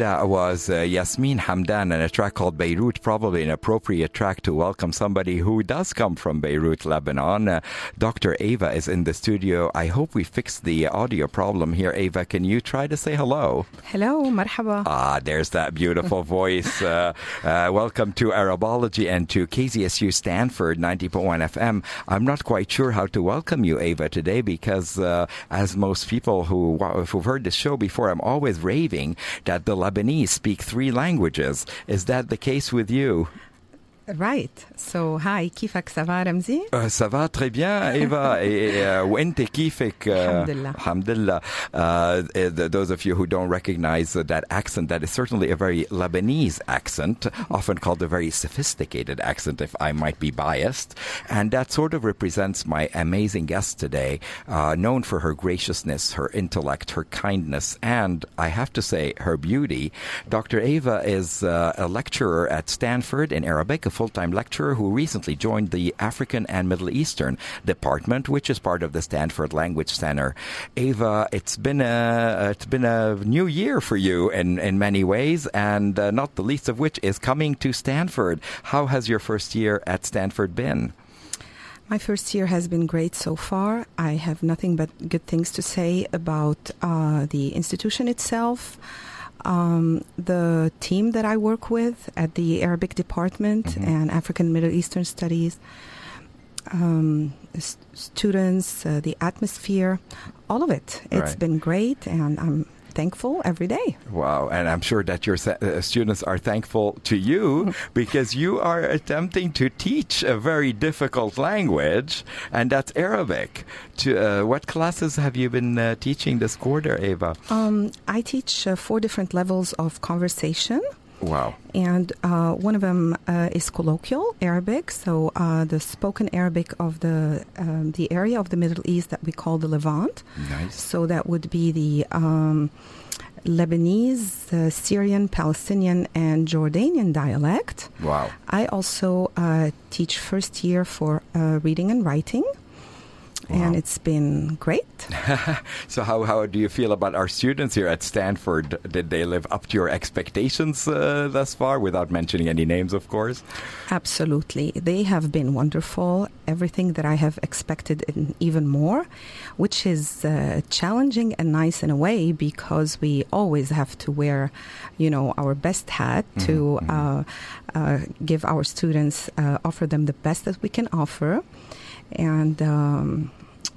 That was uh, Yasmin Hamdan and a track called Beirut, probably an appropriate track to welcome somebody who does come from Beirut, Lebanon. Uh, Dr. Ava is in the studio. I hope we fixed the audio problem here. Ava, can you try to say hello? Hello, marhaba. Ah, there's that beautiful voice. Uh, uh, welcome to Arabology and to KZSU Stanford 90.1 FM. I'm not quite sure how to welcome you, Ava, today because, uh, as most people who, who've heard this show before, I'm always raving that the Lebanese speak three languages. Is that the case with you? Right. So, hi, كيفك سافا رمزي؟ Uh, ça va très bien, Eva. et, uh, وانت كيفك? Uh, Alhamdulillah. Alhamdulillah. Uh, eh, those of you who don't recognize uh, that accent, that is certainly a very Lebanese accent, often called a very sophisticated accent, if I might be biased. And that sort of represents my amazing guest today, uh, known for her graciousness, her intellect, her kindness, and I have to say, her beauty. Dr. Ava is uh, a lecturer at Stanford in Arabic, a full-time lecturer who recently joined the African and Middle Eastern department, which is part of the Stanford Language Center. Ava, it's been a it's been a new year for you in in many ways, and uh, not the least of which is coming to Stanford. How has your first year at Stanford been? My first year has been great so far. I have nothing but good things to say about uh, the institution itself. Um, the team that I work with at the Arabic department Mhm. and African Middle Eastern studies, um, s- students, uh, the atmosphere, all of it. It's Right. been great, and I'm thankful every day. Wow, and I'm sure that your uh, students are thankful to you because you are attempting to teach a very difficult language, and that's Arabic. To, uh, what classes have you been uh, teaching this quarter, Ava? Um, I teach uh, four different levels of conversation. Wow. and uh, one of them uh, is colloquial Arabic, so uh, the spoken Arabic of the um, the area of the Middle East that we call the Levant. Nice. So that would be the um, Lebanese, uh, Syrian, Palestinian, and Jordanian dialect. Wow. I also uh, teach first year for uh, reading and writing, and it's been great. So, how, how do you feel about our students here at Stanford? Did they live up to your expectations uh, thus far, without mentioning any names, of course? Absolutely. They have been wonderful. Everything that I have expected and even more, which is uh, challenging and nice in a way because we always have to wear, you know, our best hat to Mhm, uh, uh, give our students, uh, offer them the best that we can offer. And um,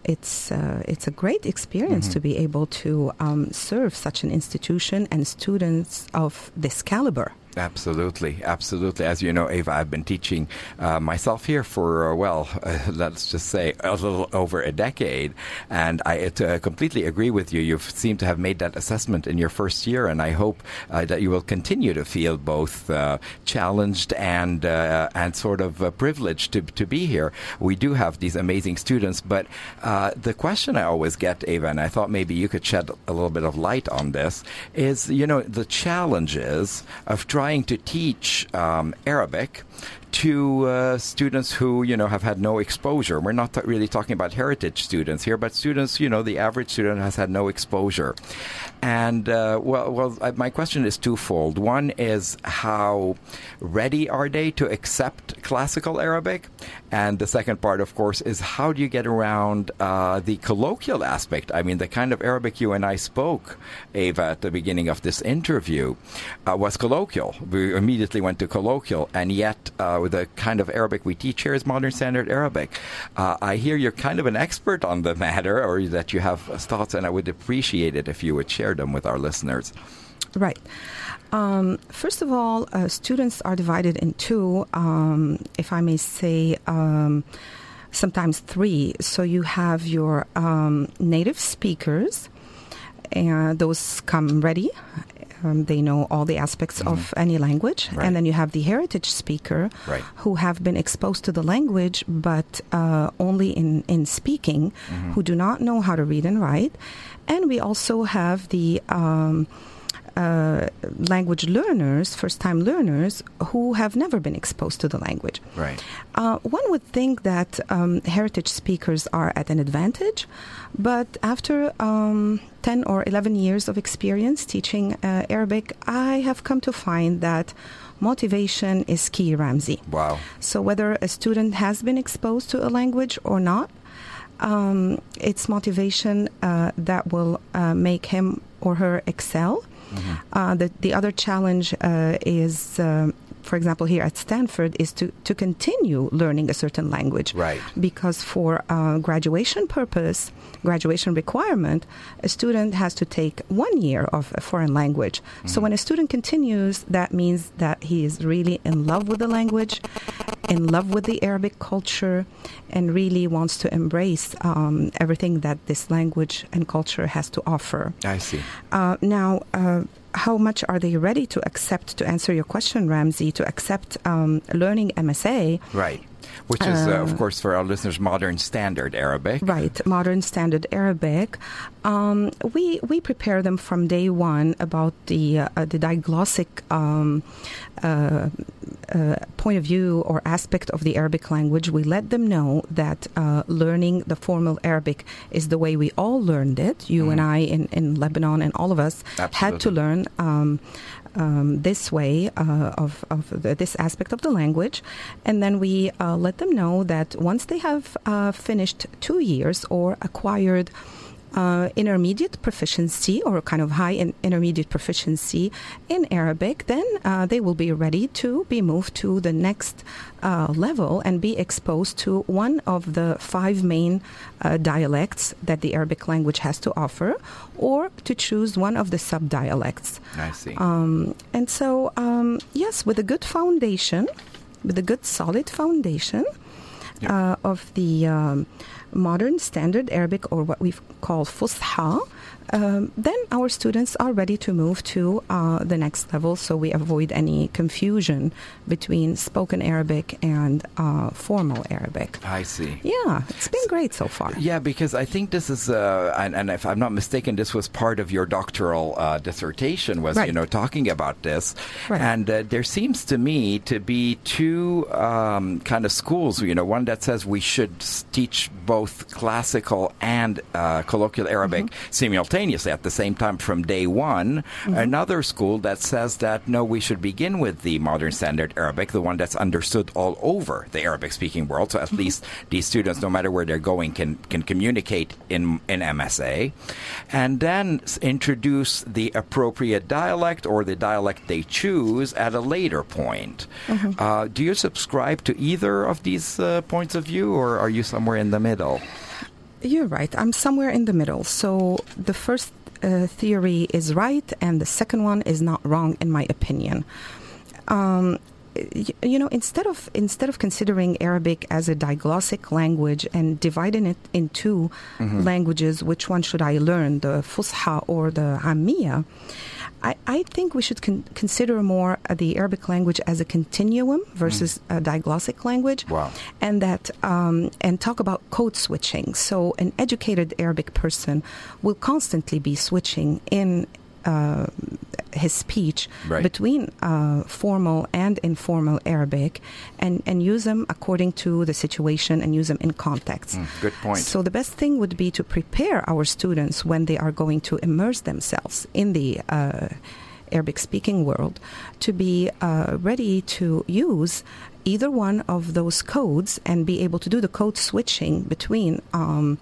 it's uh, it's a great experience Mhm. to be able to um, serve such an institution and students of this caliber. Absolutely, absolutely. As you know, Ava, I've been teaching uh, myself here for, uh, well, uh, let's just say a little over a decade. And I uh, completely agree with you. You seem to have made that assessment in your first year, and I hope uh, that you will continue to feel both uh, challenged and and sort of privileged to, to be here. We do have these amazing students, but the question I always get, Ava, and I thought maybe you could shed a little bit of light on this, is, you know, the challenges of trying to teach um, Arabic to uh, students who you know have had no exposure. We're not t- really talking about heritage students here, but students you know the average student has had no exposure. And uh, well, well, uh, my question is twofold. One is how ready are they to accept classical Arabic, and the second part, of course, is how do you get around uh, the colloquial aspect? I mean, the kind of Arabic you and I spoke, Ava, at the beginning of this interview, uh, was colloquial. We immediately went to colloquial, and yet with the kind of Arabic we teach here is modern standard Arabic. Uh, I hear you're kind of an expert on the matter, or that you have thoughts, and I would appreciate it if you would share them with our listeners. Right. Um, first of all, uh, students are divided in two, um, if I may say, um, sometimes three. So you have your um, native speakers, and those come ready. Um, they know all the aspects of any language. Right. And then you have the heritage speaker Right. who have been exposed to the language but uh, only in, in speaking, who do not know how to read and write. And we also have the um, uh, language learners, first time learners, who have never been exposed to the language. Right. Uh, one would think that um, heritage speakers are at an advantage, but after um, 10 or 11 years of experience teaching uh, Arabic, I have come to find that motivation is key, Ramsey. Wow. So, whether a student has been exposed to a language or not, um, it's motivation uh, that will uh, make him or her excel. Mm-hmm. Uh, the, the other challenge uh, is um, for example, here at Stanford, is to, to continue learning a certain language. Right. Because for uh, graduation purpose, graduation requirement, a student has to take one year of a foreign language. Mm-hmm. So when a student continues, that means that he is really in love with the language, in love with the Arabic culture, and really wants to embrace um, everything that this language and culture has to offer. I see. Uh, now, uh, how much are they ready to accept, to answer your question, Ramsey, to accept um, learning MSA? Right. Which is, uh, of course, for our listeners, modern standard Arabic. Right, modern standard Arabic. Um, we we prepare them from day one about the uh, the diglossic um, uh, uh, point of view or aspect of the Arabic language. We let them know that uh, learning the formal Arabic is the way we all learned it. You mm. and I in, in Lebanon and all of us Absolutely. had to learn. Um, um, this way uh, of, of the, this aspect of the language. And then we uh, let them know that once they have uh, finished two years or acquired uh, intermediate proficiency or kind of high in intermediate proficiency in Arabic, then uh, they will be ready to be moved to the next uh, level and be exposed to one of the five main uh, dialects that the Arabic language has to offer, or to choose one of the sub dialects. I see. Um, and so, um, yes, with a good foundation, with a good solid foundation uh, of the um, modern standard Arabic or what we call Fusha, um, then our students are ready to move to uh, the next level so we avoid any confusion between spoken Arabic and uh, formal Arabic. I see. Yeah, it's been great so far. Yeah, because I think this is, uh, and, and, if I'm not mistaken, this was part of your doctoral uh, dissertation, was, right. you know, talking about this. Right. And uh, there seems to me to be two um, kind of schools, you know, one that says we should teach both classical and uh, colloquial Arabic mm-hmm. simultaneously simultaneously at the same time from day one. Mm-hmm. Another school that says that no, we should begin with the modern standard Arabic, the one that's understood all over the Arabic speaking world. So at mm-hmm. least these students, no matter where they're going, can, can communicate in, in MSA. And then introduce the appropriate dialect or the dialect they choose at a later point. Mm-hmm. Uh, do you subscribe to either of these uh, points of view or are you somewhere in the middle? You're right. I'm somewhere in the middle. So the first uh, theory is right, and the second one is not wrong, in my opinion. Um, you know, instead of instead of considering Arabic as a diglossic language and dividing it into mm-hmm. languages, which one should I learn, the Fusha or the Ammiya? I, I think we should con- consider more uh, the Arabic language as a continuum versus mm. a diglossic language, wow. and that um, and talk about code switching. So an educated Arabic person will constantly be switching in uh, his speech right. between uh, formal and informal Arabic and, and use them according to the situation and use them in context. Mm, good point. So, the best thing would be to prepare our students when they are going to immerse themselves in the uh, Arabic speaking world to be uh, ready to use either one of those codes and be able to do the code switching between um,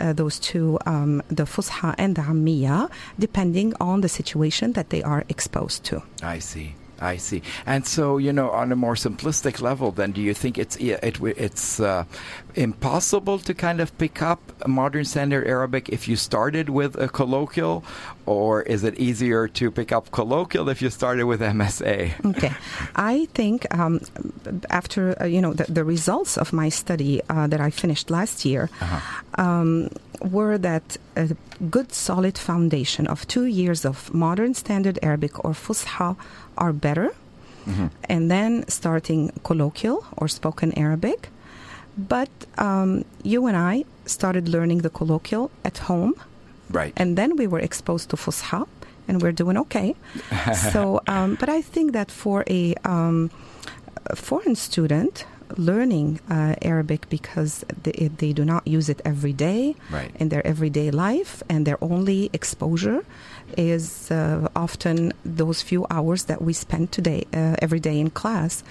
uh, those two, um, the Fusha and the Ammiya, depending on the situation that they are exposed to. I see. I see. And so, you know, on a more simplistic level, then, do you think it's it, it's uh, impossible to kind of pick up modern standard Arabic if you started with a colloquial, or is it easier to pick up colloquial if you started with MSA? Okay, I think um, after uh, you know the, the, results of my study uh, that I finished last year. Uh-huh. Um, were that a good solid foundation of two years of modern standard Arabic or Fusha are better, mm-hmm. and then starting colloquial or spoken Arabic. But um, you and I started learning the colloquial at home. Right. And then we were exposed to Fusha. and we're doing okay. so, um, but I think that for a, um, a foreign student learning uh, Arabic because they, they, do not use it every day right. in their everyday life, and their only exposure is uh, often those few hours that we spend today uh, every day in class.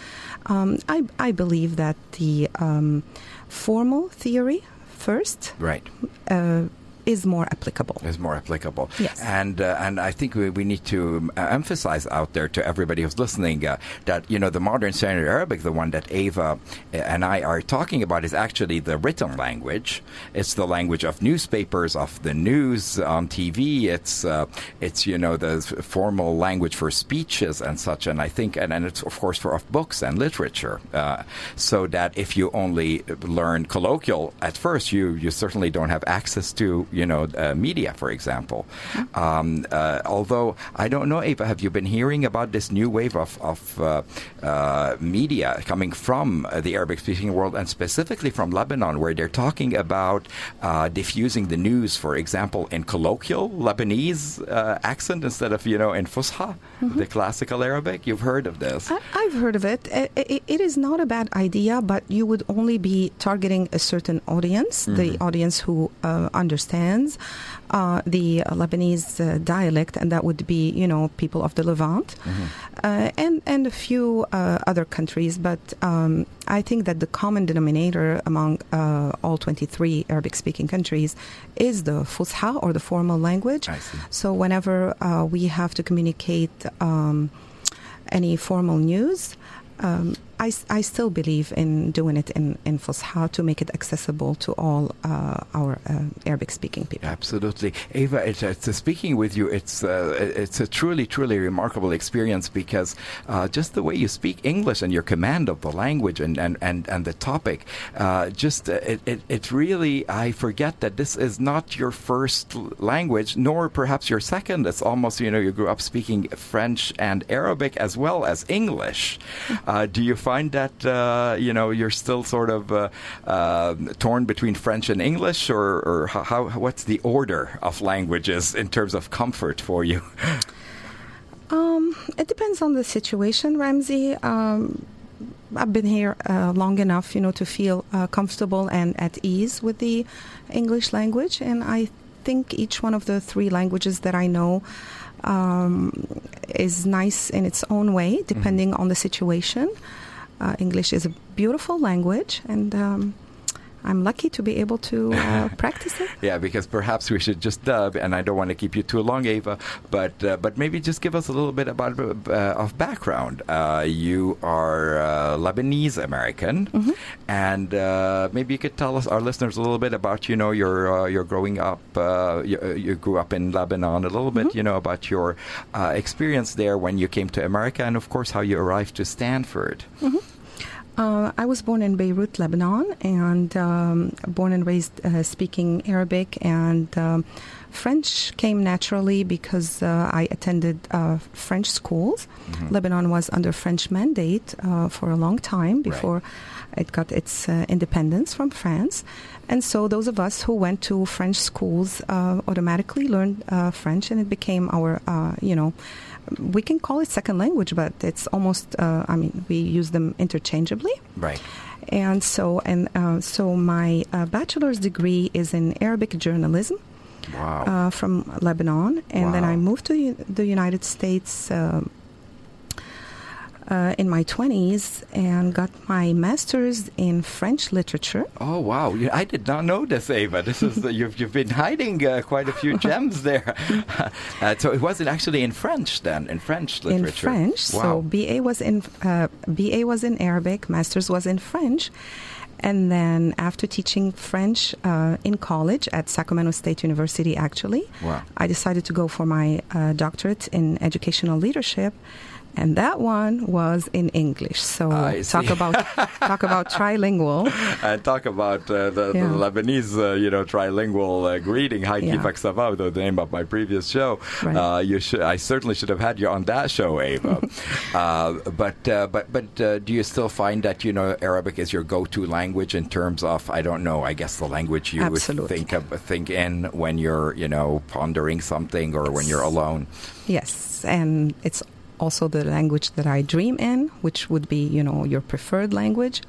Um, I, I, believe that the um, formal theory first, right uh, is more applicable. Is more applicable. Yes. And uh, and I think we, we need to uh, emphasize out there to everybody who's listening uh, that you know the modern standard Arabic, the one that Ava and I are talking about, is actually the written language. It's the language of newspapers, of the news on TV. It's uh, it's you know the formal language for speeches and such. And I think and, and it's of course for of books and literature. Uh, so that if you only learn colloquial at first, you you certainly don't have access to you know, uh, media, for example. Um, uh, although I don't know, Ava, have you been hearing about this new wave of, of uh, uh media coming from uh, the Arabic-speaking world and specifically from Lebanon, where they're talking about uh, diffusing the news, for example, in colloquial Lebanese accent instead of, you know, in Fusha, mm-hmm. the classical Arabic? You've heard of this? I, have heard of it. It, it. it is not a bad idea, but you would only be targeting a certain audience, mm-hmm. the audience who understands uh, the Lebanese uh, dialect, and that would be, you know, people of the Levant, mm-hmm. uh, and and a few uh, other countries. But um, I think that the common denominator among uh, all 23 Arabic-speaking countries is the Fusha or the formal language. So whenever uh, we have to communicate um, any formal news. Um, I, I still believe in doing it in, in Fusha to make it accessible to all uh, our uh, Arabic speaking people. Absolutely. Ava, it's, it's, speaking with you, it's, uh, it's a truly, truly remarkable experience because uh, just the way you speak English and your command of the language and, and, and, and the topic, uh, just uh, it, it, it really, I forget that this is not your first language, nor perhaps your second. It's almost, you know, you grew up speaking French and Arabic as well as English. do you find that uh, you know you're still sort of uh, uh, torn between French and English, or, or how, what's the order of languages in terms of comfort for you? Um, it depends on the situation, Ramsey. Um, I've been here uh, long enough, you know, to feel uh, comfortable and at ease with the English language, and I think each one of the three languages that I know um, is nice in its own way, depending mm-hmm. on the situation. Uh, English is a beautiful language, and um, I'm lucky to be able to uh, practice it. Yeah, because perhaps we should just dub, and I don't want to keep you too long, Ava, but uh, but maybe just give us a little bit about uh, of background. Uh, you are uh, Lebanese American, mm-hmm. and uh, maybe you could tell us our listeners a little bit about you know your your growing up. You, you, grew up in Lebanon, a little bit, mm-hmm. you know, about your experience there when you came to America, and of course how you arrived to Stanford. Mm-hmm. Uh, I was born in Beirut, Lebanon, and um, born and raised uh, speaking Arabic and um, French came naturally because uh, I attended uh, French schools. Mm-hmm. Lebanon was under French mandate uh, for a long time before right. it got its uh, independence from France. And so those of us who went to French schools automatically learned French, and it became our, you know, we can call it second language, but it's almost, uh, I mean, we use them interchangeably. Right. And so, and uh, so my uh, bachelor's degree is in Arabic journalism. Wow. Uh, from Lebanon, and wow. then I moved to the United States uh, uh, in my 20s and got my master's in French literature. Oh, wow. I did not know this, Ava. This is the, you've, you've been hiding uh, quite a few gems there. uh, so it wasn't actually in French then, in French literature. In French. Wow. So BA was in, uh, BA was in Arabic, master's was in French. And then after teaching French uh, in college at Sacramento State University, actually, wow. I decided to go for my uh, doctorate in educational leadership and that one was in English. So I talk see. about talk about trilingual. and talk about uh, the, Yeah. the Lebanese, uh, you know, trilingual uh, greeting. Hi, Yeah. Kifak Sava, the name of my previous show. Right. Uh, you should, I certainly should have had you on that show, Ava. uh, but uh, but but uh, do you still find that you know Arabic is your go-to language in terms of I don't know, I guess the language you would think of, think in when you're you know pondering something or when you're alone. Yes, and it's also the language that I dream in, which would be you know your preferred language.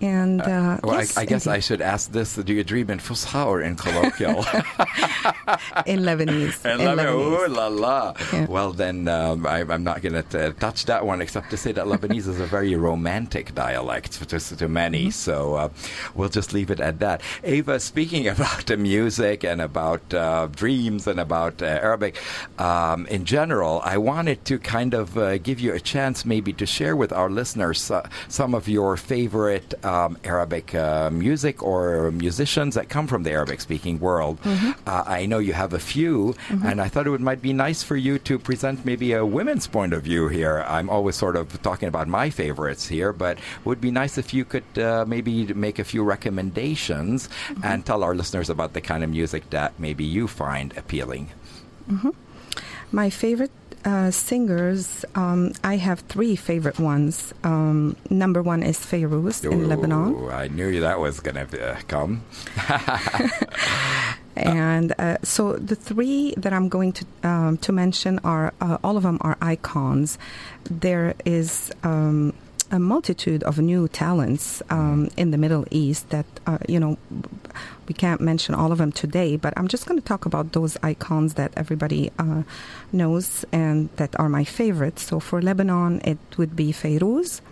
And uh, Well, yes, I, I guess I should ask this: Do you dream in Fusha or in colloquial? in Lebanese. And in Lebanese. ooh la la. Yeah. Well, then um, I, I'm not going to touch that one, except to say that Lebanese is a very romantic dialect to, to many. Mm-hmm. So uh, we'll just leave it at that. Ava, speaking about the music and about uh, dreams and about uh, Arabic um, in general, I wanted to kind of uh, give you a chance, maybe, to share with our listeners uh, some of your favorite um, Arabic uh, music or musicians that come from the Arabic-speaking world. Uh, I know you have a few, and I thought it would, might be nice for you to present maybe a women's point of view here. I'm always sort of talking about my favorites here, but it would be nice if you could uh, maybe make a few recommendations and tell our listeners about the kind of music that maybe you find appealing. My favorite uh, singers, um, I have three favorite ones. Um, number one is Fairuz in Lebanon. I knew that was going to uh, come. And uh, so the three that I'm going to um, to mention are uh, all of them are icons. There is um, a multitude of new talents um, in the Middle East that uh, you know we can't mention all of them today. But I'm just going to talk about those icons that everybody uh, knows and that are my favorites. So for Lebanon, it would be Fairuz.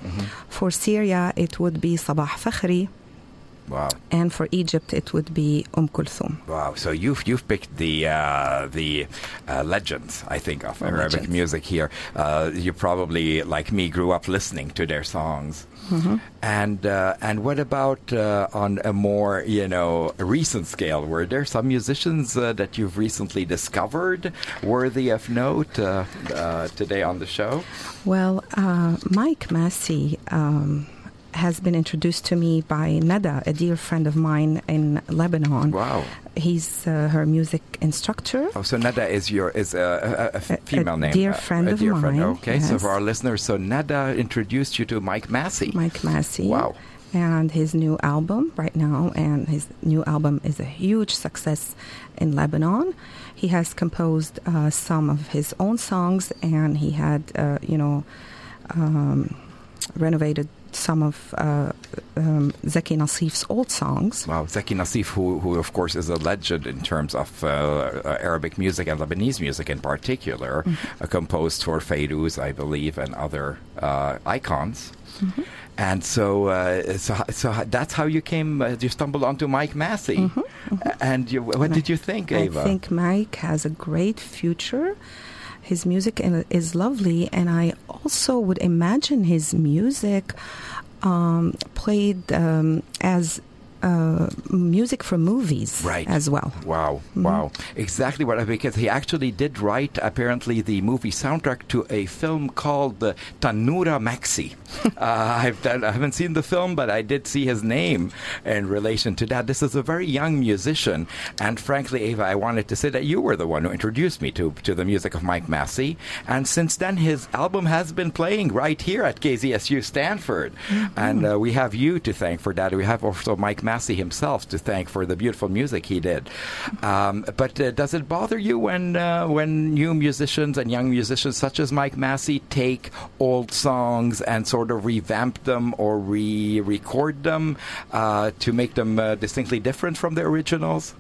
For Syria, it would be Sabah Fakhri. Wow. And for Egypt, it would be Umm Kulthum. Wow! So you've you've picked the uh, the uh, legends, I think, of Arabic legends. music here. Uh, you probably, like me, grew up listening to their songs. Mm-hmm. And uh, and what about uh, on a more you know recent scale? Were there some musicians uh, that you've recently discovered worthy of note uh, uh, today on the show? Well, uh, Mike Massy um, has been introduced to me by Nada, a dear friend of mine in Lebanon. Wow! He's uh, her music instructor. Oh, so Nada is your is a, a, a A- female a name, dear uh, friend a of dear friend. mine, Okay, so for our listeners, so Nada introduced you to Mike Massy. Mike Massy. Wow. And his new album right now, and his new album is a huge success in Lebanon. He has composed uh, some of his own songs, and he had, uh, you know, um, renovated some of uh, um, Zaki Nassif's old songs. Wow, Zaki Nassif, who, who of course is a legend in terms of uh, uh, Arabic music and Lebanese music in particular, Mm-hmm. uh, composed for Fairuz, I believe, and other uh, icons. Mm-hmm. And so, uh, so, so that's how you came. Uh, you stumbled onto Mike Massy, and you, what Mm-hmm. Did you think, I Ava? think Mike has a great future. His music is lovely, and I also would imagine his music um, played um, as uh, music for movies Right. as well. Wow, wow. Exactly what I because he actually did write apparently the movie soundtrack to a film called uh, Tanura Maxi. uh, I've done, I haven't seen the film, but I did see his name in relation to that. This is a very young musician, and frankly, Ava, I wanted to say that you were the one who introduced me to to the music of Mike Massy, and since then his album has been playing right here at KZSU Stanford, and uh, we have you to thank for that. We have also Mike Massy himself to thank for the beautiful music he did. Um, but uh, does it bother you when uh, when new musicians and young musicians such as Mike Massy take old songs and sort of revamp them or re-record them uh, to make them uh, distinctly different from the originals?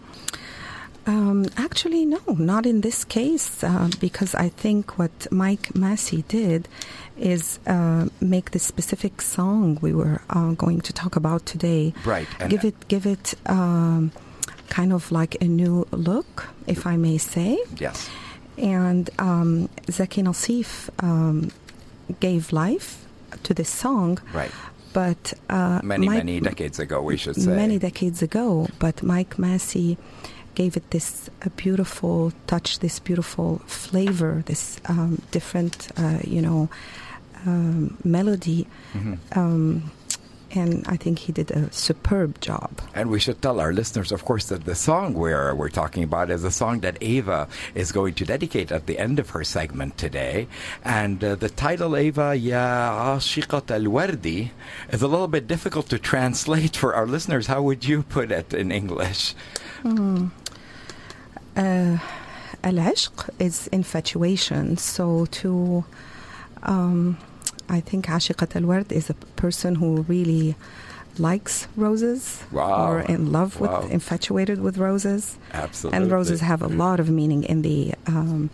Um, actually, no, not in this case, uh, because I think what Mike Massy did is uh, make the specific song we were uh, going to talk about today. Right, and- give it, give it um, kind of like a new look, if I may say. Yes. And um, Zaki Nassif um, gave life to this song, Right. but uh, Many, Mike- many decades ago, we should say. many decades ago, but Mike Massy gave it this uh, beautiful touch, this beautiful flavor, this um, different, uh, you know, um, melody. Um, and I think he did a superb job. And we should tell our listeners, of course, that the song we're, we're talking about is a song that Ava is going to dedicate at the end of her segment today. And uh, the title, Ava, Ya Ashiqat al Wardi, is a little bit difficult to translate for our listeners. How would you put it in English? Hmm. Uh, Al-ishq is infatuation. So to... Um, I think Ashiqat al Ward is a person who really likes roses wow. or in love wow. with, infatuated with roses. Absolutely. And roses have a lot of meaning in the um,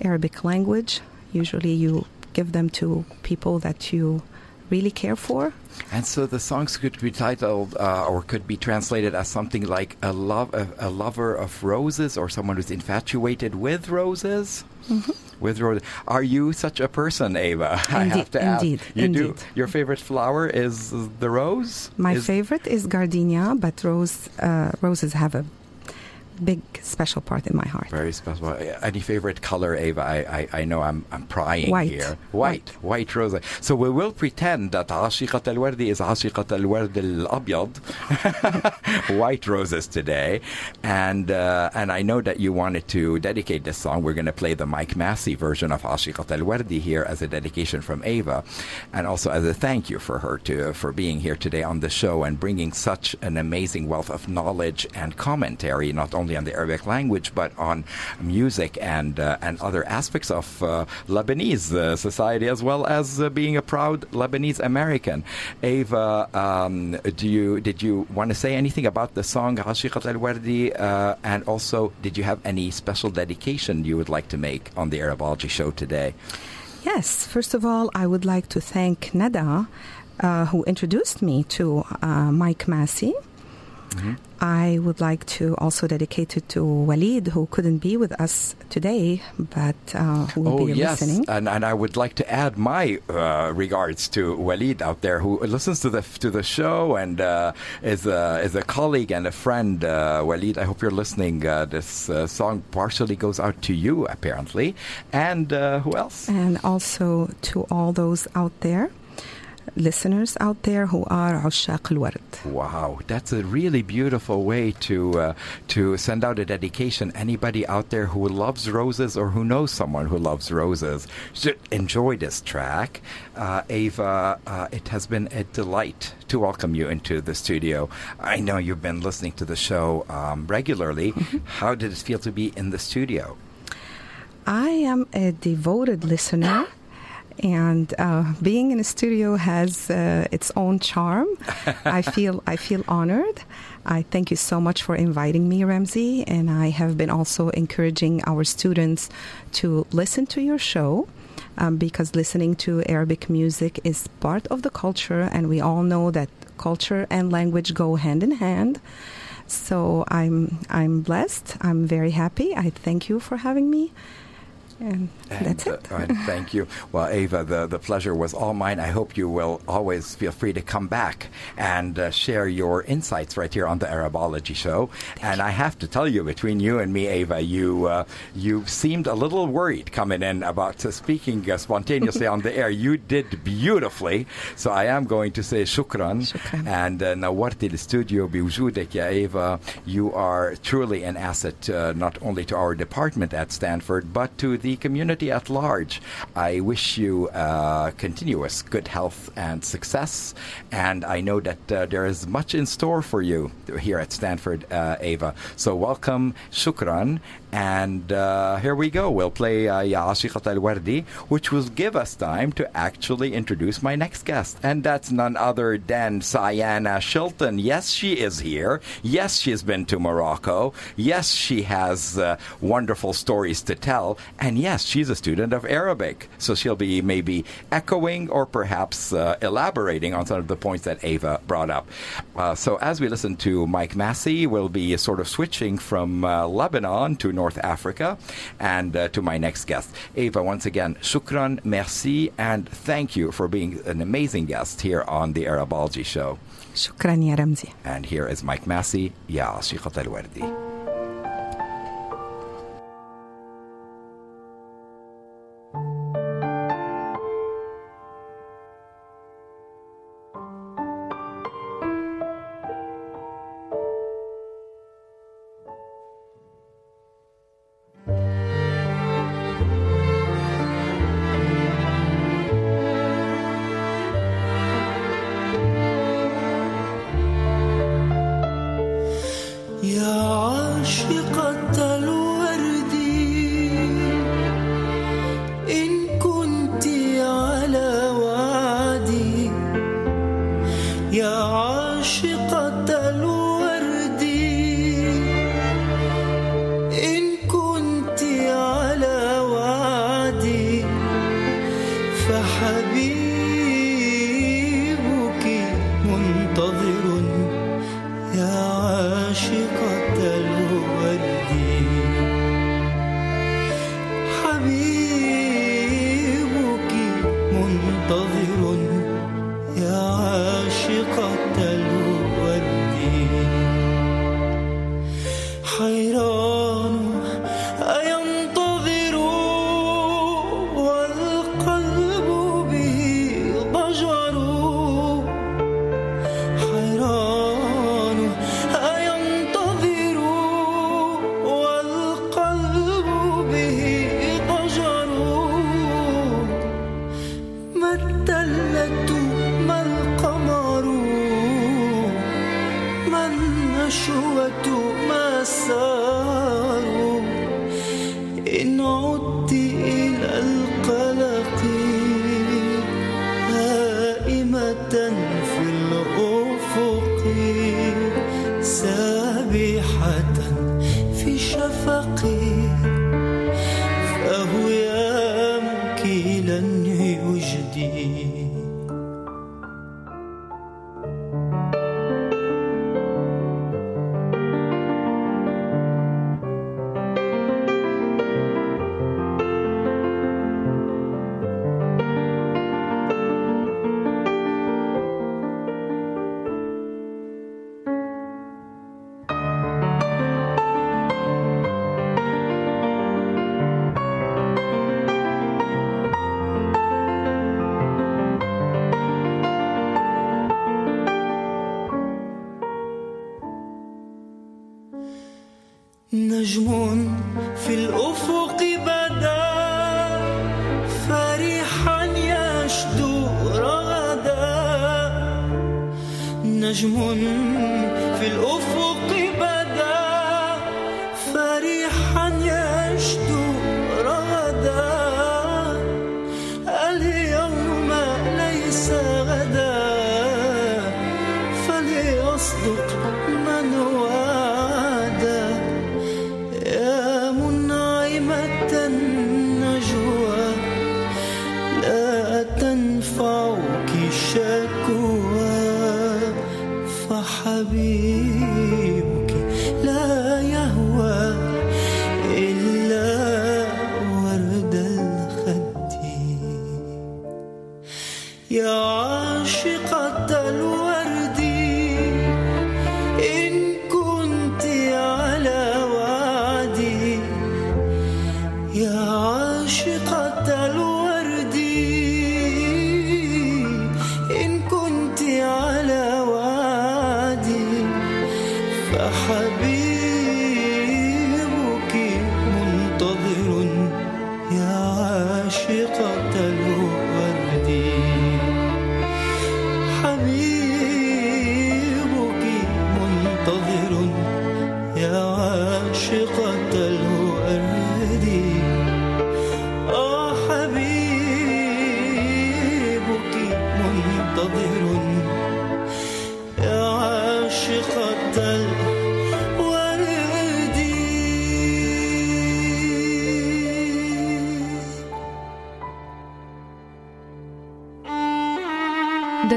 Arabic language. Usually you give them to people that you really care for. And so the songs could be titled uh, or could be translated as something like a love, a, a, lover of roses, or someone who's infatuated with roses. Mm-hmm. With roses, are you such a person, Ava? Indeed, I have to indeed, ask. You indeed. do. Your favorite flower is the rose. My is favorite is gardenia, but rose uh, roses have a big special part in my heart. Very special. Any favorite color, Ava? I, I, I know I'm, I'm prying white. here. White, white, white rose. So we will pretend that Ashiqat al Wardi is Ashiqat al Ward al Abyad, white roses today. And, uh, and I know that you wanted to dedicate this song. We're going to play the Mike Massy version of Ashiqat al here as a dedication from Ava and also as a thank you for her to, for being here today on the show and bringing such an amazing wealth of knowledge and commentary, not only on the Arabic language, but on music and uh, and other aspects of uh, Lebanese uh, society, as well as uh, being a proud Lebanese American. Ava, um, do you did you want to say anything about the song "Ashiqat Al Wardi"? Uh, and also, did you have any special dedication you would like to make on the Arabology show today? Yes. First of all, I would like to thank Nada, uh, who introduced me to Mike Massy. Mm-hmm. I would like to also dedicate it to Walid, who couldn't be with us today, but uh, who will oh, be yes. listening. And, and I would like to add my uh, regards to Walid out there, who listens to the to the show and uh, is a is a colleague and a friend. Uh, Walid, I hope you're listening. Uh, this uh, song partially goes out to you, apparently, and who else? And also to all those out there listeners out there who are عشاق الورد. Wow, that's a really beautiful way to uh, to send out a dedication. Anybody out there who loves roses or who knows someone who loves roses should enjoy this track. Uh, Ava, uh, it has been a delight to welcome you into the studio. I know you've been listening to the show um, regularly. Mm-hmm. How did it feel to be in the studio? I am a devoted listener and uh, being in a studio has uh, its own charm. I feel I feel honored. I thank you so much for inviting me, Ramsey, and I have been also encouraging our students to listen to your show. Um, because listening to Arabic music is part of the culture, and we all know that culture and language go hand in hand. So I'm I'm blessed. I'm very happy. I thank you for having me. And, and that's it. Uh, and thank you. Well, Ava, the, the pleasure was all mine. I hope you will always feel free to come back and uh, share your insights right here on the Arabology Show. Thank and you. I have to tell you, between you and me, Ava, you uh, you seemed a little worried coming in about speaking uh, spontaneously on the air. You did beautifully. So I am going to say shukran. shukran. And uh, nawarti the studio biwjudek, ya Ava. You are truly an asset uh, not only to our department at Stanford, but to the community at large. I wish you uh, continuous good health and success, and I know that uh, there is much in store for you here at Stanford, uh, Ava. So welcome, shukran, and uh, here we go. We'll play uh, Ya Ashiqat al Wardi, which will give us time to actually introduce my next guest. And that's none other than Cyana Chilton. Yes, she is here. Yes, she's been to Morocco. Yes, she has uh, wonderful stories to tell. And yes, she's a student of Arabic. So she'll be maybe echoing or perhaps uh, elaborating on some of the points that Ava brought up. Uh, so as we listen to Mike Massy, we'll be sort of switching from uh, Lebanon to North North Africa. And uh, to my next guest, Ava, once again, shukran, merci, and thank you for being an amazing guest here on the Arabology Show. شكرا يا رمزي. And here is Mike Massy, يا عشيقة الوردي. The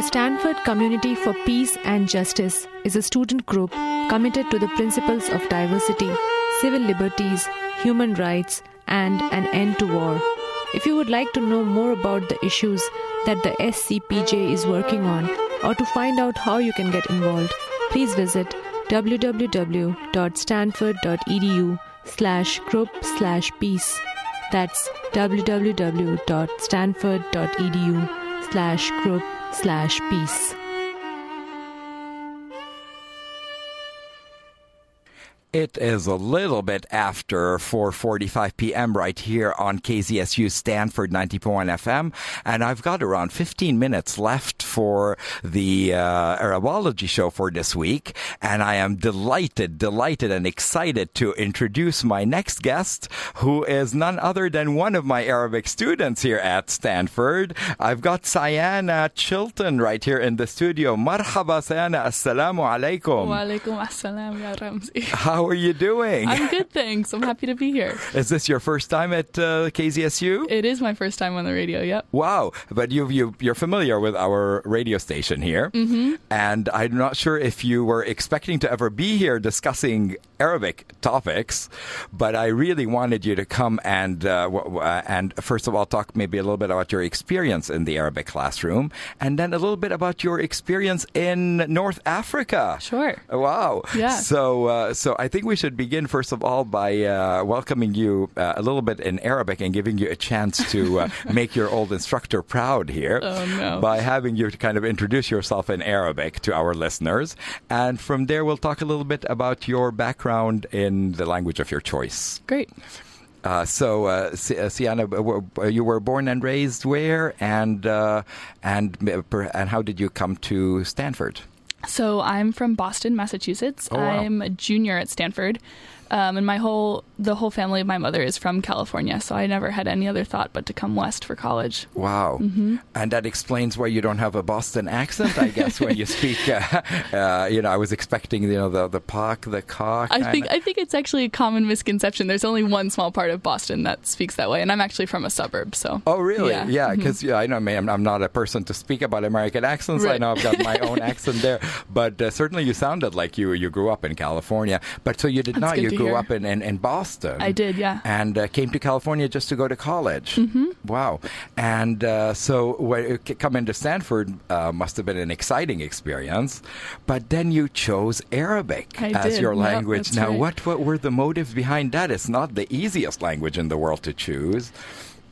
Stanford Community for Peace and Justice is a student group committed to the principles of diversity, civil liberties, human rights, and an end to war. If you would like to know more about the issues that the SCPJ is working on or to find out how you can get involved, please visit www.stanford.edu slash group slash peace. That's www.stanford.edu slash group slash peace. It is a little bit after 4:45 p.m. right here on KZSU Stanford 90.1 FM, and I've got around 15 minutes left for the uh, Arabology show for this week, and I am delighted, delighted, and excited to introduce my next guest, who is none other than one of my Arabic students here at Stanford. I've got Cyana Chilton right here in the studio. Marhaba, Cyana. Assalamu alaikum. Wa alaikum assalam, ya Ramzi. How are you doing? I'm good, thanks. I'm happy to be here. Is this your first time at uh, KZSU? It is my first time on the radio, yep. Wow, but you, you, you're familiar with our radio station here. Mm-hmm. And I'm not sure if you were expecting to ever be here discussing Arabic topics, but I really wanted you to come and, uh, w- uh, and first of all, talk maybe a little bit about your experience in the Arabic classroom, and then a little bit about your experience in North Africa. Sure. Wow. Yeah. So, uh, so I think we should begin first of all by uh, welcoming you uh, a little bit in Arabic and giving you a chance to uh, make your old instructor proud here Oh, no. by having you kind of introduce yourself in Arabic to our listeners, and from there we'll talk a little bit about your background in the language of your choice. Great. Uh, so, uh, uh, Cyana, uh, w- you were born and raised where, and uh, and uh, and how did you come to Stanford? So I'm from Boston, Massachusetts. Oh, wow. I'm a junior at Stanford. Um, and my whole the whole family of my mother is from California, so I never had any other thought but to come west for college. Wow. Mm-hmm. And that explains why you don't have a Boston accent, I guess, when you speak. Uh, uh, you know, I was expecting, you know, the the pock, the cock. I think I think it's actually a common misconception. There's only one small part of Boston that speaks that way, and I'm actually from a suburb, so Oh, really? Yeah. because Yeah, Mhm. because I know I I'm, I'm not a person to speak about American accents. I Right. know I've got my own accent there, but uh, certainly you sounded like you you grew up in California. But so you did That's not. You grew up in, in, in Boston. I did, yeah. And uh, came to California just to go to college. Mm-hmm. Wow. And uh, so coming to Stanford uh, must have been an exciting experience. But then you chose Arabic I as did. your language. that's now, right. what what were the motives behind that? It's not the easiest language in the world to choose.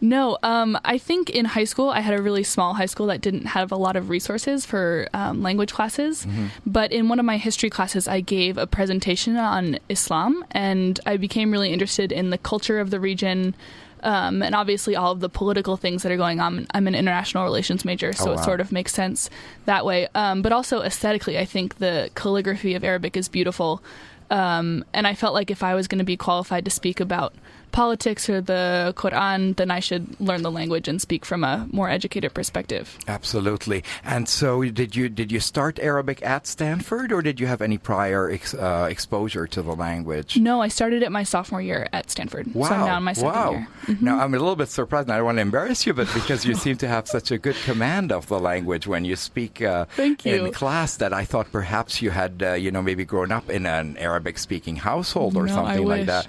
No, um, I think in high school I had a really small high school that didn't have a lot of resources for um, language classes. But in one of my history classes, I gave a presentation on Islam, and I became really interested in the culture of the region. Um, and obviously, all of the political things that are going on. I'm an international relations major, so Oh, it sort of makes sense that way. Um, but also aesthetically, I think the calligraphy of Arabic is beautiful. Um, and I felt like if I was going to be qualified to speak about politics or the Quran, then I should learn the language and speak from a more educated perspective. Absolutely. And so, did you did you start Arabic at Stanford, or did you have any prior ex, uh, exposure to the language? No, I started it my sophomore year at Stanford. Wow! So I'm now in my second wow! year. Mm-hmm. Now I'm a little bit surprised. and I don't want to embarrass you, but because you seem to have such a good command of the language when you speak uh, you. in class, that I thought perhaps you had, uh, you know, maybe grown up in an Arabic-speaking household or No, I something like that.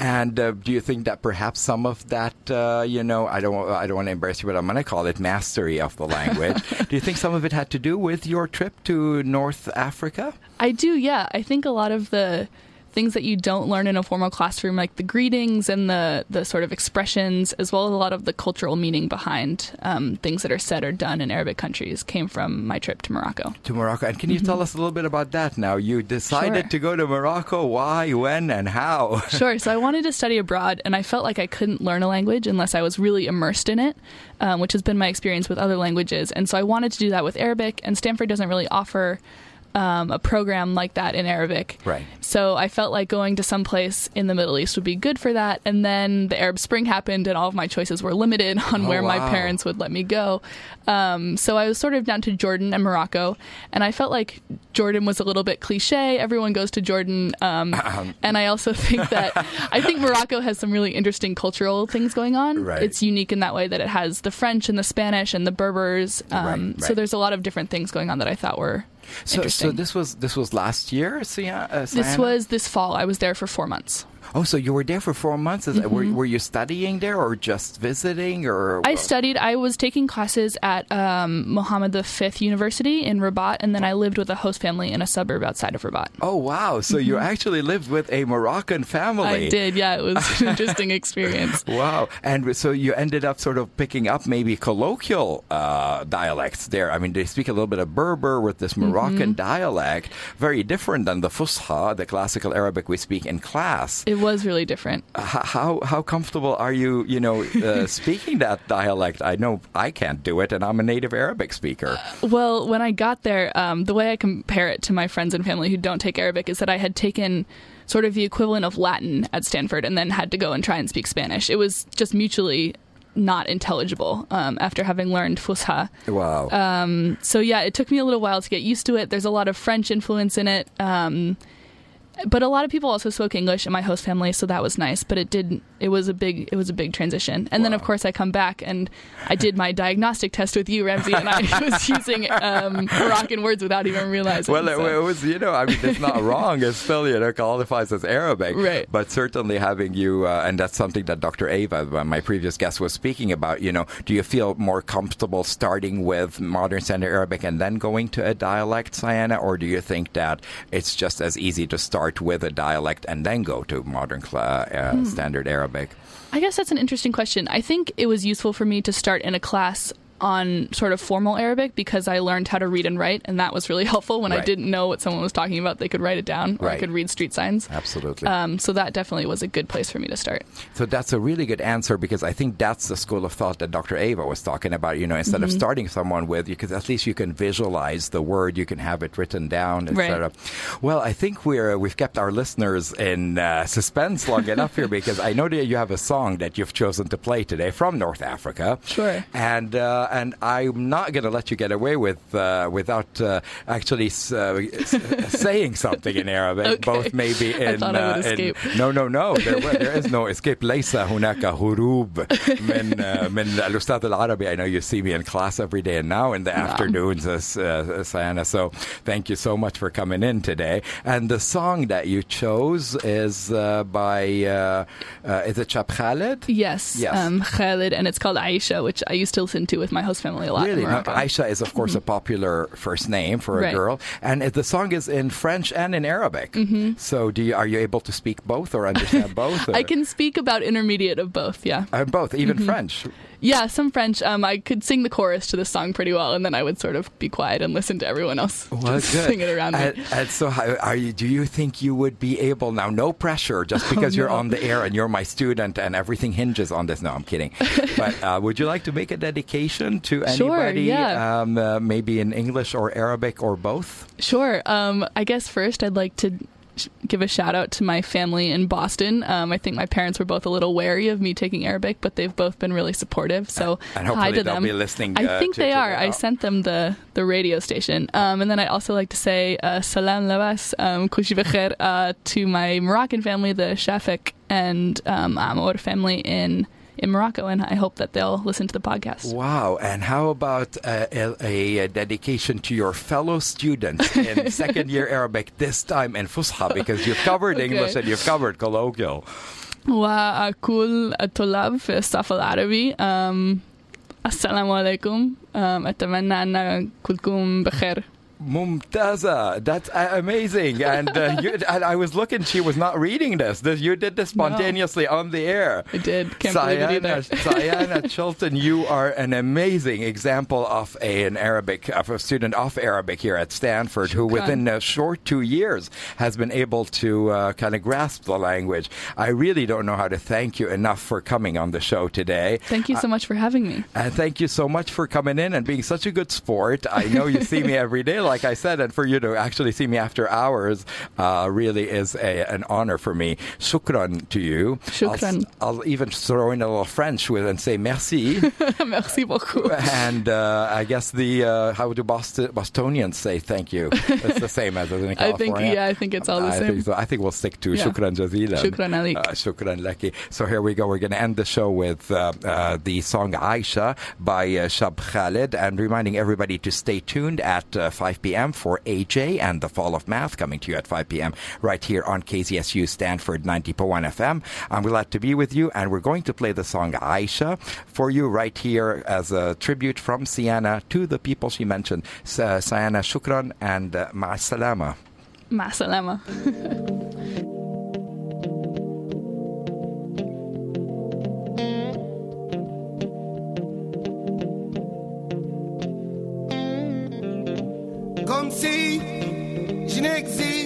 And uh, do you think that perhaps some of that, uh, you know, I don't, I don't want to embarrass you, but I'm going to call it mastery of the language. do you think some of it had to do with your trip to North Africa? I do, yeah. I think a lot of the things that you don't learn in a formal classroom, like the greetings and the, the sort of expressions, as well as a lot of the cultural meaning behind um, things that are said or done in Arabic countries, came from my trip to Morocco. To Morocco. And can you tell us a little bit about that now? You decided Mm-hmm. Sure. to go to Morocco. Why, when, and how? Sure. So I wanted to study abroad, and I felt like I couldn't learn a language unless I was really immersed in it, um, which has been my experience with other languages. And so I wanted to do that with Arabic, and Stanford doesn't really offer um, a program like that in Arabic. Right. So I felt like going to some place in the Middle East would be good for that. And then the Arab Spring happened, and all of my choices were limited on Oh, where my parents would let me go. Um, so I was sort of down to Jordan and Morocco, and I felt like Jordan was a little bit cliche. Everyone goes to Jordan, um, and I also think that I think Morocco has some really interesting cultural things going on. Right. It's unique in that way that it has the French and the Spanish and the Berbers. Um, Right, So there's a lot of different things going on that I thought were So, so this was this was last year, Sia- uh, This was this fall. I was there for four months. Oh, so you were there for four months? Is- Were, were you studying there or just visiting? Or I studied. I was taking classes at um, Mohammed V University in Rabat, and then I lived with a host family in a suburb outside of Rabat. Oh wow! So you actually lived with a Moroccan family. Mm-hmm. I did. Yeah, it was an interesting experience. Wow! And so you ended up sort of picking up maybe colloquial uh, dialects there. I mean, they speak a little bit of Berber with this Moroccan dialect, very different than the Fusha, the classical Arabic we speak in class. It was really different. How how comfortable are you? You know, uh, speaking that dialect. I know I can't do it, and I'm a native Arabic speaker. Well, when I got there, um, the way I compare it to my friends and family who don't take Arabic is that I had taken sort of the equivalent of Latin at Stanford and then had to go and try and speak Spanish. It was just mutually not intelligible um, after having learned Fusha. Wow. Um, so yeah, it took me a little while to get used to it. There's a lot of French influence in it. Um, but a lot of people also spoke English in my host family, so that was nice. But it did it was a big it was a big transition. And then of course I come back and I did my diagnostic test with you, Ramsey, and I was using um, Moroccan words without even realizing. Well, it, so- it was, you know, I mean, it's not wrong. It still, you know, qualifies as Arabic. Right. But certainly having you, uh, and that's something that Dr. Eva, uh, my previous guest, was speaking about, you know, do you feel more comfortable starting with modern standard Arabic and then going to a dialect, Cyana? Or do you think that it's just as easy to start with a dialect and then go to modern cla- uh, Hmm. standard Arabic? I guess that's an interesting question. I think it was useful for me to start in a class on sort of formal Arabic because I learned how to read and write, and that was really helpful. When I didn't know what someone was talking about, they could write it down, or I could read street signs. Absolutely. Um, so that definitely was a good place for me to start. So that's a really good answer because I think that's the school of thought that Dr. Eva was talking about. You know, instead of Mm-hmm. starting someone with, because at least you can visualize the word, you can have it written down, etc. Well, I think we're we've kept our listeners in uh, suspense long enough here because I know that you have a song that you've chosen to play today from North Africa. Sure. And uh, uh, and I'm not going to let you get away with uh, without uh, actually uh, saying something in Arabic, okay. both maybe in, uh, in, No, no, no. There, there is no escape. ليس هناك هروب من من الأستاذ العربي. I know you see me in class every day and now in the wow. afternoons, uh, Cyana. So thank you so much for coming in today. And the song that you chose is by is it Cheb Khaled? Yes, yes, um, Khalid, and it's called Aisha, which I used to listen to with my host family a lot. Really? Morocco. Aisha is, of course, a popular first name for a Right. girl, and the song is in French and in Arabic. Mm-hmm. So, do you, are you able to speak both or understand both? I can speak about intermediate of both. Yeah, Uh, both, even Mm-hmm. French. Yeah, some French. Um, I could sing the chorus to this song pretty well, and then I would sort of be quiet and listen to everyone else Well, sing it around and, me. and so, are you? Do you think you would be able now? No pressure, just because you're Oh, no. on the air and you're my student, and everything hinges on this. No, I'm kidding. but uh, would you like to make a dedication to anybody? Sure, yeah. Um, uh, maybe in English or Arabic or both. Sure. Um, I guess first I'd like to sh- give a shout out to my family in Boston. Um, I think my parents were both a little wary of me taking Arabic, but they've both been really supportive. So And hi hopefully to they'll them. be listening, I uh, think to- they to are. I sent them the the radio station. Um, and then I'd also like to say uh, salam labas, um, uh, to my Moroccan family, the Shafik and um, Amor family in in Morocco, and I hope that they'll listen to the podcast. Wow. And how about uh, a, a dedication to your fellow students in second year Arabic, this time in Fusha, because you've covered Okay. English and you've covered colloquial. وكل الطلاب في الصف العربي أم، السلام عليكم أم، أتمنى أن كلكم بخير Mumtaza, that's uh, amazing. And, uh, you, and I was looking, she was not reading this. this you did this spontaneously on the air. I did. Can't believe it Cyana, either. Cyana Chilton, you are an amazing example of a, an Arabic, of a student of Arabic here at Stanford who, within a short two years, has been able to uh, kind of grasp the language. I really don't know how to thank you enough for coming on the show today. Thank you so much for having me. And thank you so much for coming in and being such a good sport. I know you see me every day, like I said, and for you to actually see me after hours uh, really is a, an honor for me. Shukran to you. Shukran. I'll, I'll even throw in a little French with and say merci. Merci beaucoup. and uh, I guess the uh, how do Boston, Bostonians say thank you? It's the same as in I think yeah, I think it's all the I same. think, so. I think we'll stick to Yeah. Shukran Jazilan. Shukran alik. Uh, shukran laki. So here we go. We're going to end the show with uh, uh, the song Aisha by uh, Cheb Khaled and reminding everybody to stay tuned at 5 5 p.m. for AJ and the Fall of Math coming to you at 5 p.m. right here on KZSU Stanford 90.1 FM. I'm glad to be with you, and we're going to play the song Aisha for you right here as a tribute from Cyana to the people she mentioned. Cyana, shukran and uh, Ma salama. comme si je n'existe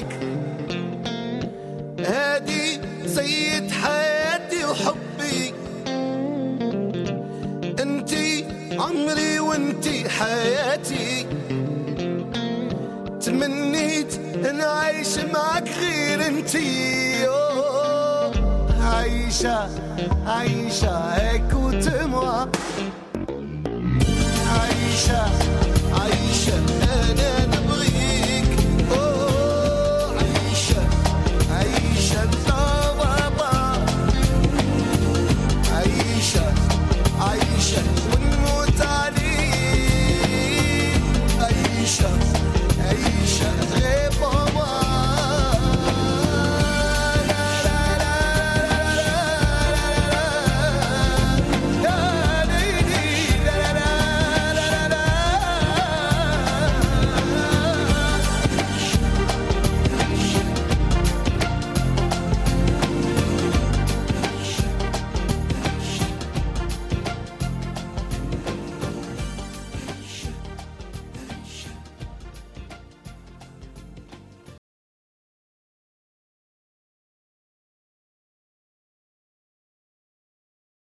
عليك. هادي سيد حياتي وحبي. انتي عمري وانتي حياتي. تمنيت نعيش معك غير انتي. عايشة عايشة هيك وتموى عايشة عايشة.